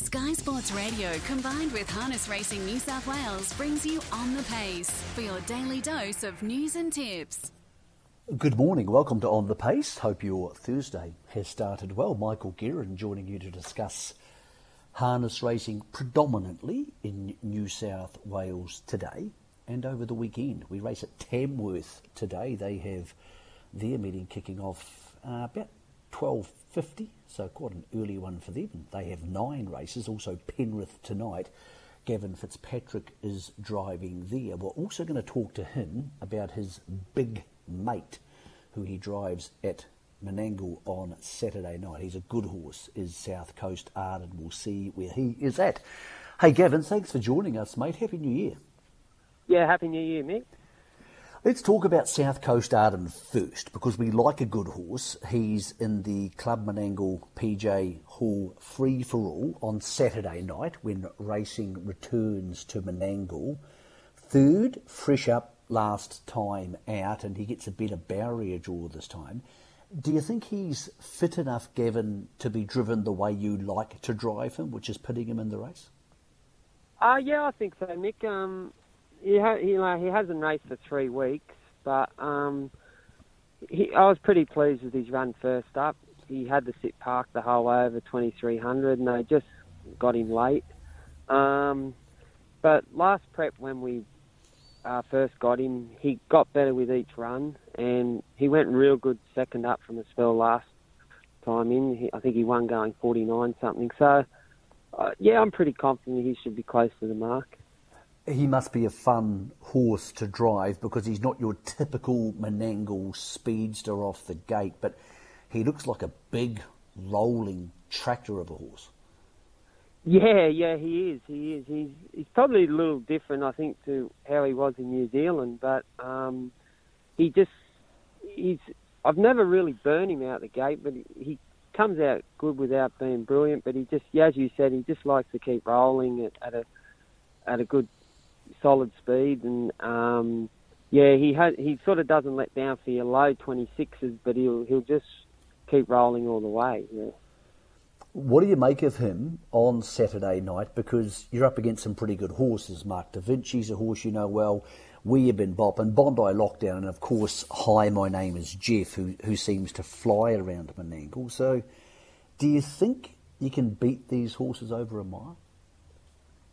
Sky Sports Radio combined with Harness Racing New South Wales brings you On the Pace for your daily dose of news and tips. Good morning. Welcome to On the Pace. Hope your Thursday has started well. Michael Guerin joining you to discuss harness racing predominantly in New South Wales today and over the weekend. We race at Tamworth today. They have their meeting kicking off uh, about 12.50, so quite an early one for them. They have nine races, also Penrith tonight. Gavin Fitzpatrick is driving there. We're also going to talk to him about his big mate, who he drives at Menangle on Saturday night. He's a good horse, is South Coast Arden. We'll see where he is at. Hey, Gavin, thanks for joining us, mate. Happy New Year. Yeah, Happy New Year, Mick. Let's talk about South Coast Arden first because we like a good horse. He's in the Club Menangle PJ Hall Free for All on Saturday night when racing returns to Menangle. Third, fresh up last time out, and he gets a better barrier draw this time. Do you think he's fit enough, Gavin, to be driven the way you like to drive him, which is putting him in the race? Uh, yeah, I think so, Mick. Um, he, ha- he, uh, he hasn't raced for three weeks, but um, he, I was pretty pleased with his run first up. He had to sit park the whole way over 2300, and they just got him late. Um, but last prep, when we uh, first got him, he got better with each run, and he went real good second up from the spell last time in. He, I think he won going 49 something. So, uh, yeah, I'm pretty confident he should be close to the mark he must be a fun horse to drive because he's not your typical Menangle speedster off the gate, but he looks like a big rolling tractor of a horse. Yeah, yeah, he is. He is. He's he's probably a little different, I think, to how he was in New Zealand. But um, he just he's. I've never really burned him out the gate, but he, he comes out good without being brilliant. But he just, as you said, he just likes to keep rolling at, at a at a good solid speed, and um, yeah, he had he sort of doesn't let down for your low 26s, but he'll he'll just keep rolling all the way. Yeah. What do you make of him on Saturday night? Because you're up against some pretty good horses. Mark Da Vinci's a horse you know well. We have been Bop and Bondi Lockdown, and of course, Hi, my name is Jeff, who who seems to fly around Menangle. So, do you think you can beat these horses over a mile?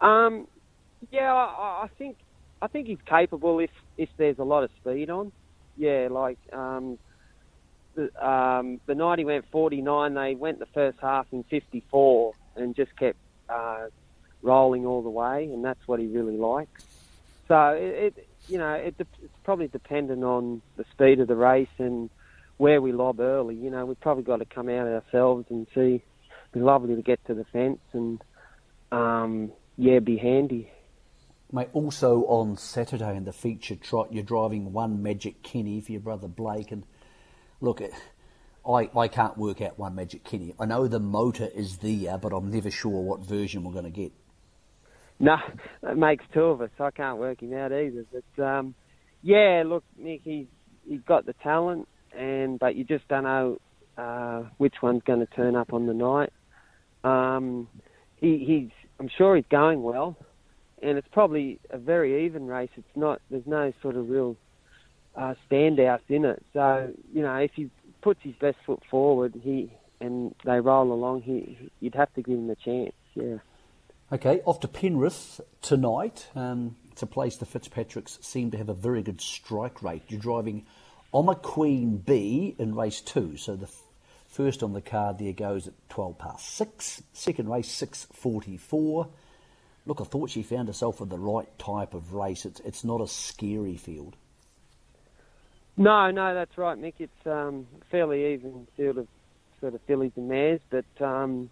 Um, yeah, I, I think I think he's capable if if there's a lot of speed on. Yeah, like um, the um, the night he went 49, they went the first half in 54 and just kept uh, rolling all the way, and that's what he really likes. So it, it you know it, it's probably dependent on the speed of the race and where we lob early. You know, we've probably got to come out ourselves and see. It'd be lovely to get to the fence and um, yeah, be handy. Mate, also on Saturday in the feature trot, you're driving one Magic Kenny for your brother Blake. And look, I, I can't work out one Magic Kenny. I know the motor is there, but I'm never sure what version we're going to get. No, that makes two of us. I can't work him out either. But um, yeah, look, Nick, he's he's got the talent, and but you just don't know uh, which one's going to turn up on the night. Um, he, he's, I'm sure he's going well and it's probably a very even race. It's not. There's no sort of real uh, standouts in it. So you know, if he puts his best foot forward, he and they roll along, he you'd have to give him a chance. Yeah. Okay, off to Penrith tonight. Um, it's a place the Fitzpatricks seem to have a very good strike rate. You're driving Oma Queen B in race two, so the f- first on the card there goes at 12 past six. Second race 6:44 look, I thought she found herself in the right type of race. It's it's not a scary field. No, no, that's right, Mick. It's um, fairly even field of sort of fillies and mares, but um,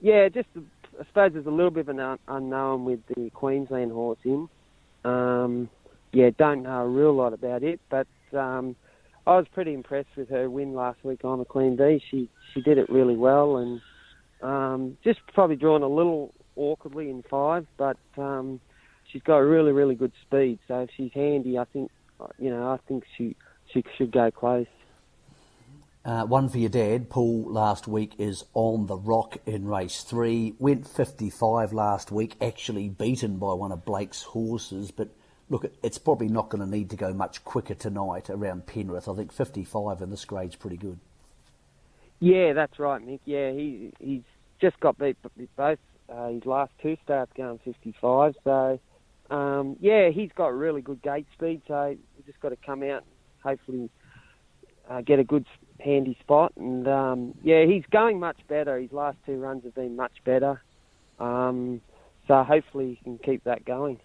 yeah, just I suppose there's a little bit of an unknown with the Queensland horse in. Um, yeah, don't know a real lot about it, but um, I was pretty impressed with her win last week on the Queen Bee. She she did it really well, and um, just probably drawn a little awkwardly in five, but um, she's got really, really good speed. So if she's handy, I think, you know, I think she she should go close. Uh, one for your dad, Paul, last week is on the rock in race three. Went 55 last week, actually beaten by one of Blake's horses. But look, it's probably not going to need to go much quicker tonight around Penrith. I think 55 in this grade's pretty good. Yeah, that's right, Mick. Yeah, he he's just got beat both uh, his last two starts going 55. So, um, yeah, he's got really good gate speed. So we just got to come out and hopefully uh, get a good handy spot. And um, yeah, he's going much better. His last two runs have been much better. Um, so hopefully he can keep that going.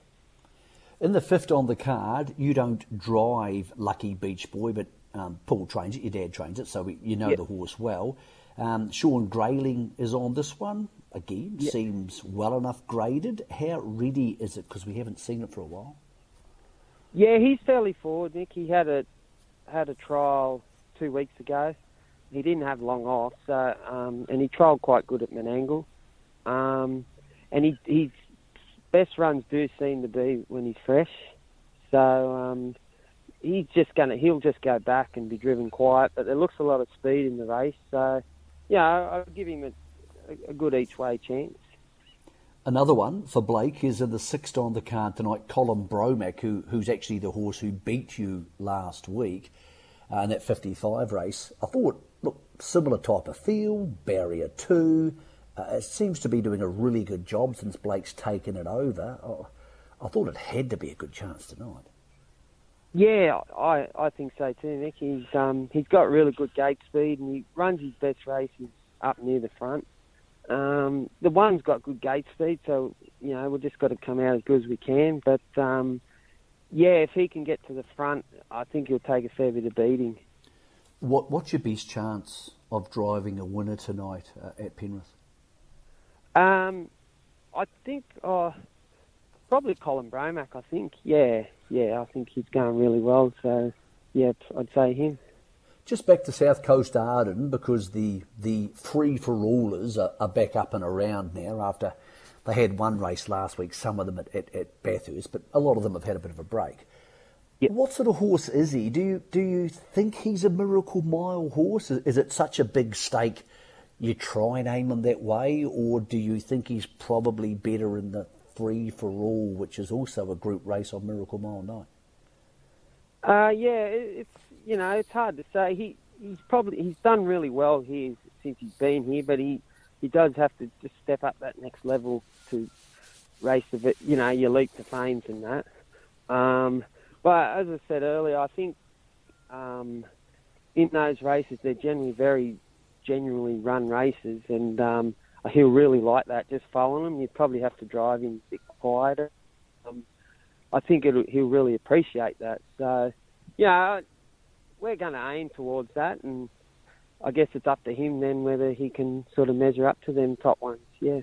In the fifth on the card, you don't drive Lucky Beach Boy, but um, Paul trains it. Your dad trains it, so we, you know yep. the horse well. Um, Sean Grayling is on this one again. Yep. Seems well enough graded. How ready is it? Because we haven't seen it for a while. Yeah, he's fairly forward, Nick. He had a had a trial two weeks ago. He didn't have long off, so um, and he trialled quite good at Menangle. Um, and he, his best runs do seem to be when he's fresh. So um, he's just gonna he'll just go back and be driven quiet. But there looks a lot of speed in the race, so yeah, I'll give him a, a good each way chance. Another one for Blake is in the sixth on the card tonight, Colin Bromack, who, who's actually the horse who beat you last week uh, in that 55 race. I thought, look, similar type of field, barrier two. Uh, it seems to be doing a really good job since Blake's taken it over. Oh, I thought it had to be a good chance tonight. Yeah, I, I think so too, Nick. He's um, he's got really good gate speed and he runs his best races up near the front. Um, the one's got good gate speed, so you know we've just got to come out as good as we can. But um, yeah, if he can get to the front, I think he'll take a fair bit of beating. What What's your best chance of driving a winner tonight uh, at Penrith? Um, I think uh, probably Colin Bromack. I think, yeah, yeah, I think he's going really well. So, yeah, I'd say him. Just back to South Coast Arden because the the free for allers are, are back up and around now after they had one race last week, some of them at, at, at Bathurst, but a lot of them have had a bit of a break. Yep. What sort of horse is he? Do you do you think he's a miracle mile horse? Is, is it such a big stake you try and aim him that way, or do you think he's probably better in the free for all, which is also a group race on Miracle Mile night? Uh, yeah, it's you know it's hard to say. He he's probably he's done really well here since he's been here, but he he does have to just step up that next level to race bit, you know, your leap to fame and that. Um, but as I said earlier, I think um, in those races they're generally very genuinely run races, and um, he'll really like that. Just following them, you'd probably have to drive him a bit quieter. Um, I think he'll really appreciate that. So, yeah, we're going to aim towards that, and I guess it's up to him then whether he can sort of measure up to them top ones. Yeah.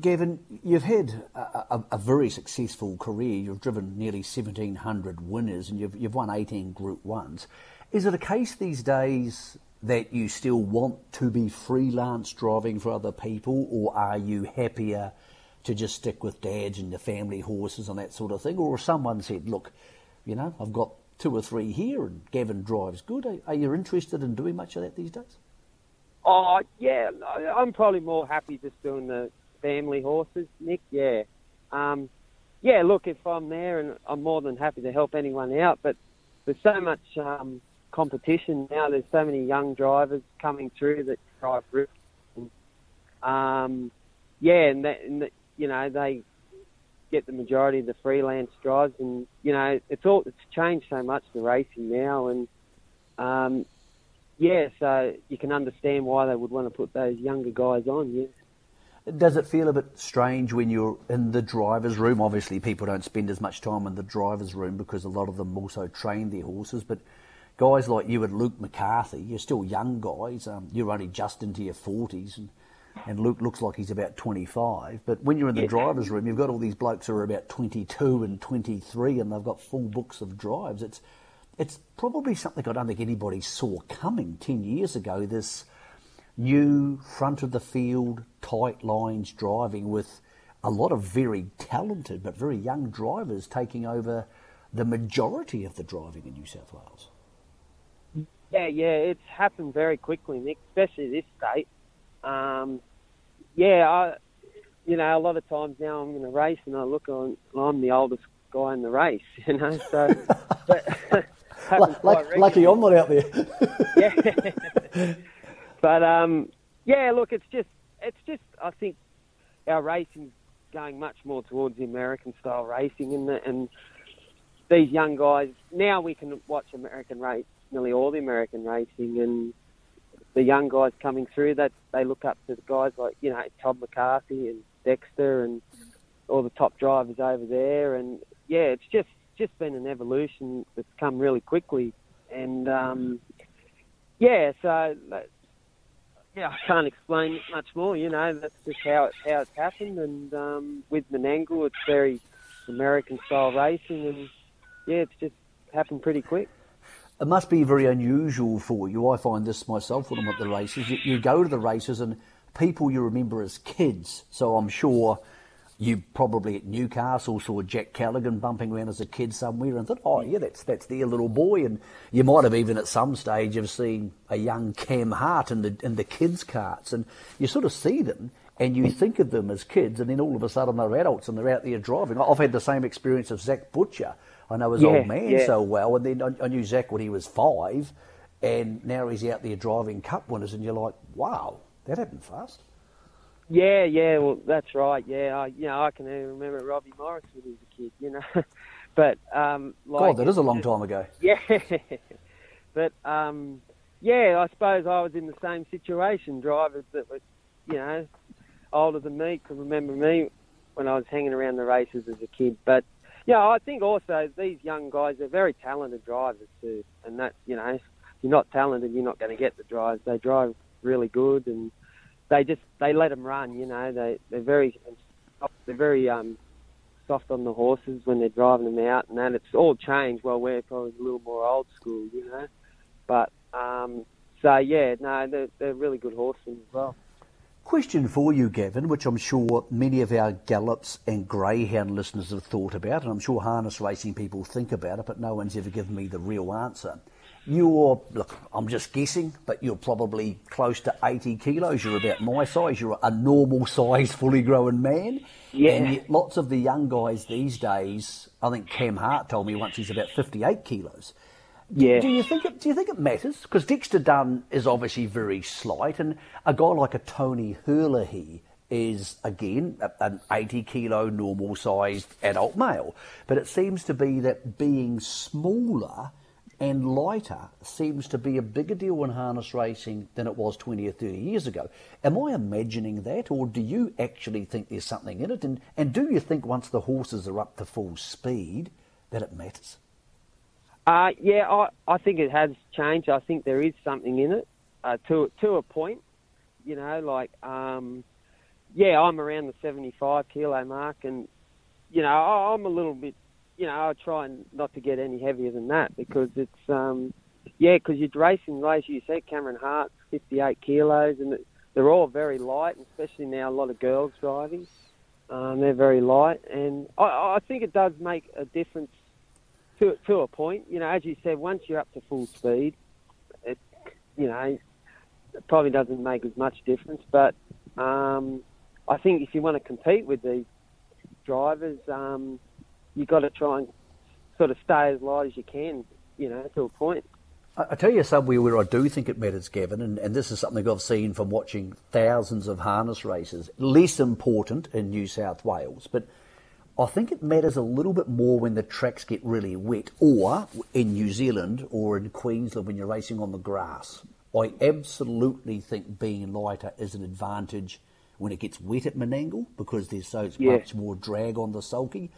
Gavin, you've had a, a, a, very successful career. You've driven nearly 1,700 winners and you've, you've won 18 Group 1s. Is it a case these days that you still want to be freelance driving for other people, or are you happier to just stick with dads and the family horses and that sort of thing? Or someone said, look, you know, I've got two or three here and Gavin drives good. Are, are you interested in doing much of that these days? Oh, yeah, I'm probably more happy just doing the family horses, Nick. Yeah, um, yeah. Look, if I'm there, and I'm more than happy to help anyone out. But there's so much um, competition now. There's so many young drivers coming through that drive risk. Um, yeah, and, that, and that, you know they get the majority of the freelance drives, and you know it's all it's changed so much the racing now, and um, yeah, so you can understand why they would want to put those younger guys on. Yeah. Does it feel a bit strange when you're in the driver's room? Obviously, people don't spend as much time in the driver's room because a lot of them also train their horses. But guys like you and Luke McCarthy, you're still young guys. Um, you're only just into your 40s, and, and Luke looks like he's about 25. But when you're in the yeah. driver's room, you've got all these blokes who are about 22 and 23, and they've got full books of drives. It's it's probably something I don't think anybody saw coming 10 years ago. This new front of the field, tight lines driving with a lot of very talented but very young drivers taking over the majority of the driving in New South Wales. Yeah, yeah, it's happened very quickly, Nick, especially this state. Um, yeah, I, you know, a lot of times now I'm in a race and I look on, I'm the oldest guy in the race, you know. So, but like, lucky I'm not out there. yeah, but um, yeah, look, it's just, it's just, I think our racing's going much more towards the American style racing, and the, and these young guys now we can watch American race, nearly all the American racing, and the young guys coming through that they look up to the guys like you know Todd McCarthy and Dexter and all the top drivers over there, and yeah, it's just just been an evolution that's come really quickly, and um, yeah, so yeah, I can't explain much more. You know, that's just how it how it's happened, and um, with Menangle, it's very American style racing, and yeah, it's just happened pretty quick. It must be very unusual for you. I find this myself when I'm at the races. You, you go to the races and people you remember as kids. So I'm sure you probably at Newcastle saw Jack Callaghan bumping around as a kid somewhere and thought, oh yeah, that's that's their little boy. And you might have even at some stage have seen a young Cam Hart in the in the kids' carts, and you sort of see them and you think of them as kids, and then all of a sudden they're adults and they're out there driving. I've had the same experience of Zac Butcher. I know his yeah, old man yeah. so well, and then I, knew Zac when he was five, and now he's out there driving Cup winners, and you're like, wow, that happened fast. Yeah, yeah, well, that's right. Yeah, I, you know, I can even remember Robbie Morris when he was a kid. You know, but um, like, God, that is a long time ago. Yeah, but um, yeah, I suppose I was in the same situation. Drivers that were, you know, older than me could remember me when I was hanging around the races as a kid. But yeah, I think also these young guys are very talented drivers too, and that you know, if you're not talented, you're not going to get the drives. They drive really good and they just they let them run. You know, they they're very they're very um, soft on the horses when they're driving them out, and then it's all changed. Well, we're probably a little more old school, you know, but um, so yeah, no, they're they're really good horsemen as well. Question for you, Gavin, which I'm sure many of our Gallops and Greyhound listeners have thought about, and I'm sure harness racing people think about it, but no one's ever given me the real answer. You're, look, I'm just guessing, but you're probably close to 80 kilos. You're about my size. You're a normal size, fully grown man. Yeah. And lots of the young guys these days, I think Cam Hart told me once he's about 58 kilos. Yeah. Do you think it, do you think it matters? Because Dexter Dunn is obviously very slight, and a guy like a Tony Herlihy is again an 80 kilo normal sized adult male. But it seems to be that being smaller and lighter seems to be a bigger deal in harness racing than it was 20 or 30 years ago. Am I imagining that, or do you actually think there's something in it? And, and do you think once the horses are up to full speed that it matters? Uh, yeah, I, I think it has changed. I think there is something in it uh, to to a point. You know, like um, yeah, I'm around the 75 kilo mark, and you know, I'm a little bit you know, I try not to get any heavier than that because it's, um, yeah, because you're racing, as you said, Cameron Hart, 58 kilos, and they're all very light, especially now a lot of girls driving. Um, they're very light, and I, I think it does make a difference to to a point. You know, as you said, once you're up to full speed, it, you know, it probably doesn't make as much difference. But um, I think if you want to compete with these drivers, um, you've got to try and sort of stay as light as you can, you know, to a point. I tell you somewhere where I do think it matters, Gavin, and, and this is something I've seen from watching thousands of harness races, less important in New South Wales, but I think it matters a little bit more when the tracks get really wet, or in New Zealand or in Queensland when you're racing on the grass. I absolutely think being lighter is an advantage when it gets wet at Menangle because there's so yeah. much more drag on the sulky.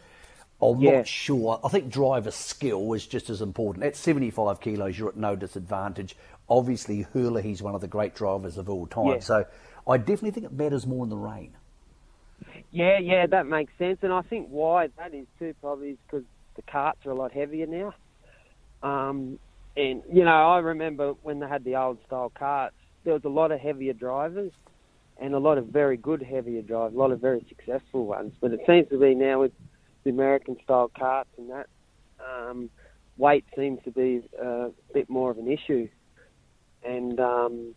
I'm yeah. not sure. I think driver skill is just as important. At 75 kilos, you're at no disadvantage. Obviously, Herlihy's one of the great drivers of all time. Yeah. So I definitely think it matters more in the rain. Yeah, yeah, that makes sense. And I think why that is too probably is because the carts are a lot heavier now. Um, and, you know, I remember when they had the old style carts, there was a lot of heavier drivers and a lot of very good heavier drivers, a lot of very successful ones. But it seems to be now with the American style carts and that, um, weight seems to be uh, a bit more of an issue. and um,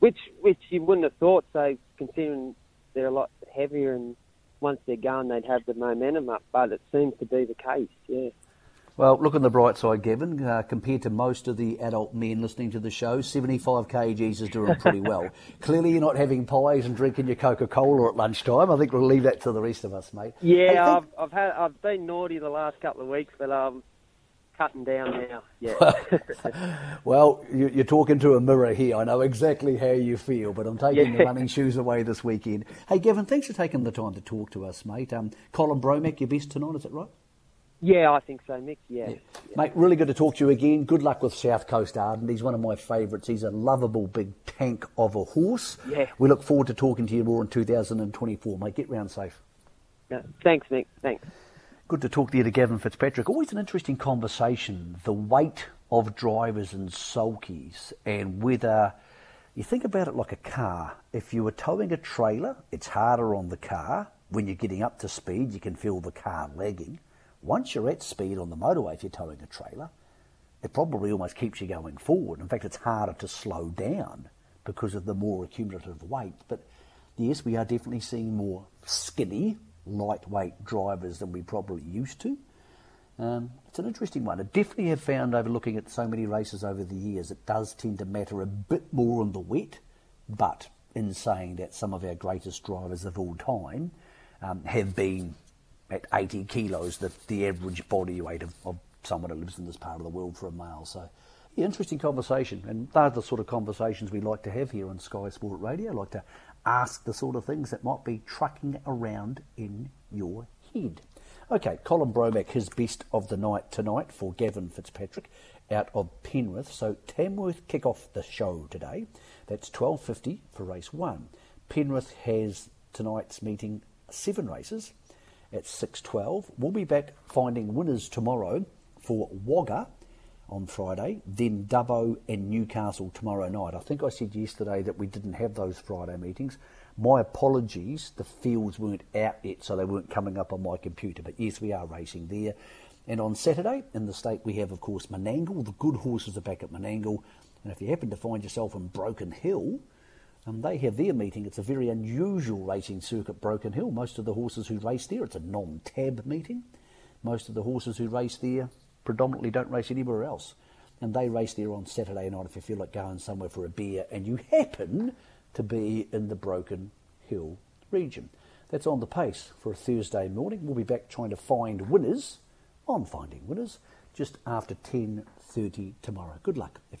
which which you wouldn't have thought. So considering they're a lot heavier, and once they're going, they'd have the momentum up. But it seems to be the case. Yeah. Well, look on the bright side, Gavin. Uh, compared to most of the adult men listening to the show, 75 kgs is doing pretty well. Clearly, you're not having pies and drinking your Coca Cola at lunchtime. I think we'll leave that to the rest of us, mate. Yeah, I've, I've had I've been naughty the last couple of weeks, but I'm cutting down now. Yeah. well, you're talking to a mirror here. I know exactly how you feel, but I'm taking yeah. the running shoes away this weekend. Hey, Gavin, thanks for taking the time to talk to us, mate. Um, Colin Bromack, your best tonight, is that right? Yeah, I think so, Mick. Yeah. yeah. Mate, really good to talk to you again. Good luck with South Coast Arden. He's one of my favourites. He's a lovable big tank of a horse. Yeah. We look forward to talking to you more in 2024, mate. Get round safe. Yeah. Thanks, Mick. Thanks. Good to talk to you to Gavin Fitzpatrick. Always an interesting conversation. The weight of drivers and sulkies and whether you think about it like a car. If you were towing a trailer, it's harder on the car. When you're getting up to speed, you can feel the car lagging once you're at speed on the motorway, if you're towing a trailer, it probably almost keeps you going forward. In fact, it's harder to slow down because of the more accumulative weight. But yes, we are definitely seeing more skinny, lightweight drivers than we probably used to. Um, it's an interesting one. I definitely have found over looking at so many races over the years, it does tend to matter a bit more on the wet. But in saying that, some of our greatest drivers of all time um, have been at 80 kilos, the, the average body weight of, of someone who lives in this part of the world for a male. So, yeah, interesting conversation. And they're the sort of conversations we like to have here on Sky Sport Radio. I like to ask the sort of things that might be trucking around in your head. Okay, Colin Bromack, his best of the night tonight for Gavin Fitzpatrick out of Penrith. So Tamworth kick off the show today. That's 12.50 for race one. Penrith has tonight's meeting seven races at 6.12. We'll be back finding winners tomorrow for Wagga on Friday, then Dubbo and Newcastle tomorrow night. I think I said yesterday that we didn't have those Friday meetings. My apologies, the fields weren't out yet, so they weren't coming up on my computer. But yes, we are racing there. And on Saturday in the state, we have, of course, Menangle. The good horses are back at Menangle. And if you happen to find yourself in Broken Hill, um, they have their meeting. It's a very unusual racing circuit, Broken Hill. Most of the horses who race there, it's a non-tab meeting. Most of the horses who race there predominantly don't race anywhere else. And they race there on Saturday night if you feel like going somewhere for a beer and you happen to be in the Broken Hill region. That's on the pace for a Thursday morning. We'll be back trying to find winners on Finding Winners just after 10.30 tomorrow. Good luck if you